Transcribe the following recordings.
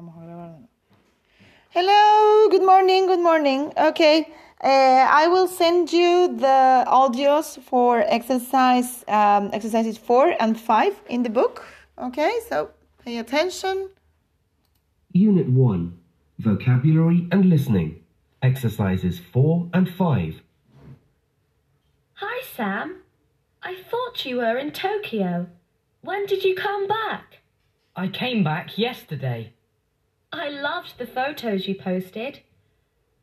Vamos a grabar. Hello, good morning, good morning. Okay, uh, I will send you the audios for exercise um, exercises four and five in the book. Okay, so pay attention. Unit 1 Vocabulary and Listening. Exercises 4 and 5. Hi, Sam. I thought you were in Tokyo. When did you come back? I came back yesterday. I loved the photos you posted.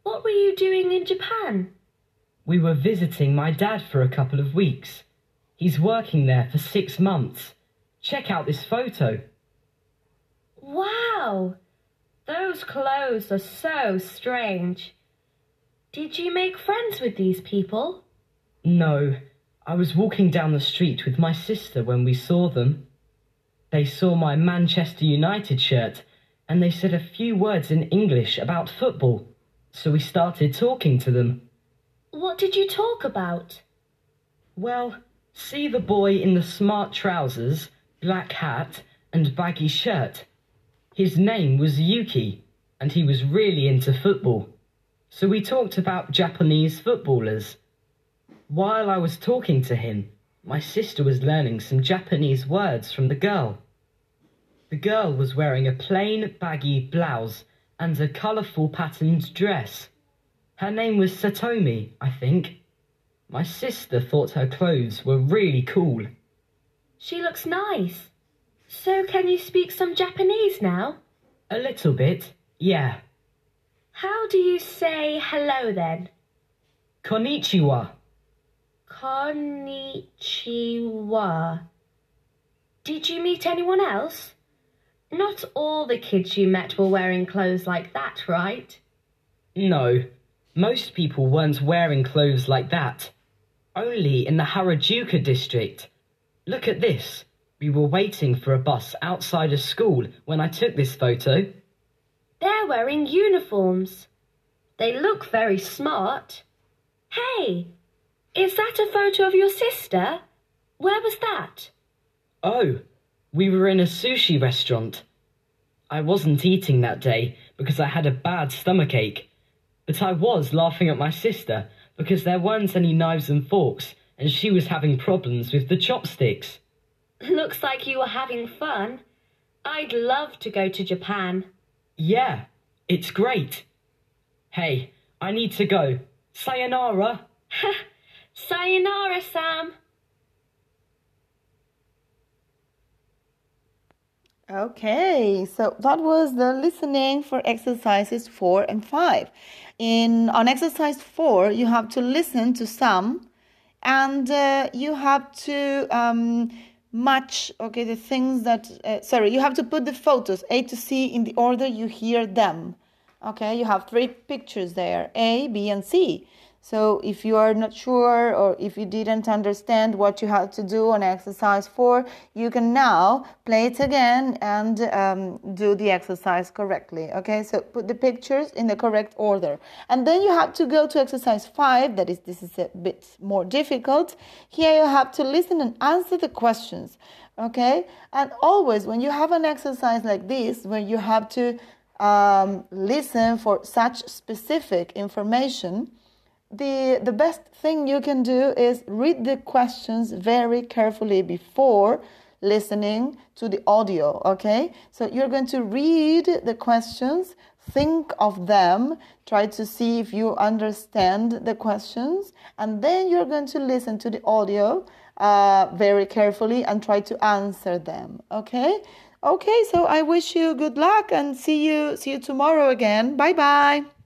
What were you doing in Japan? We were visiting my dad for a couple of weeks. He's working there for six months. Check out this photo. Wow! Those clothes are so strange. Did you make friends with these people? No, I was walking down the street with my sister when we saw them. They saw my Manchester United shirt and they said a few words in English about football, so we started talking to them. What did you talk about? Well, see the boy in the smart trousers, black hat, and baggy shirt. His name was Yuki, and he was really into football. So we talked about Japanese footballers. While I was talking to him, my sister was learning some Japanese words from the girl. The girl was wearing a plain, baggy blouse and a colourful patterned dress. Her name was Satomi, I think. My sister thought her clothes were really cool. She looks nice. So can you speak some Japanese now? A little bit, yeah. How do you say hello then? Konnichiwa. Konnichiwa. Did you meet anyone else? Not all the kids you met were wearing clothes like that, right? No, most people weren't wearing clothes like that. Only in the Harajuku district. Look at this. We were waiting for a bus outside a school when I took this photo. They're wearing uniforms. They look very smart. Hey, is that a photo of your sister? Where was that? Oh, we were in a sushi restaurant. I wasn't eating that day because I had a bad stomachache, but I was laughing at my sister because there weren't any knives and forks and she was having problems with the chopsticks. Looks like you were having fun. I'd love to go to Japan. Yeah, it's great. Hey, I need to go. Sayonara. Sayonara, Sam. Okay, so that was the listening for exercises four and five. In on exercise four, you have to listen to some, and uh, you have to um, match. Okay, the things that uh, sorry, you have to put the photos A to C in the order you hear them. Okay, you have three pictures there: A, B, and C. So if you are not sure or if you didn't understand what you had to do on exercise four, you can now play it again and um, do the exercise correctly. Okay, so put the pictures in the correct order. And then you have to go to exercise five, that is, this is a bit more difficult. Here you have to listen and answer the questions. Okay, and always when you have an exercise like this, where you have to um, listen for such specific information, the the best thing you can do is read the questions very carefully before listening to the audio okay? So you're going to read the questions think of them try to see if you understand the questions and then you're going to listen to the audio uh, very carefully and try to answer them okay? Okay so i wish you good luck and see you see you tomorrow again. Bye bye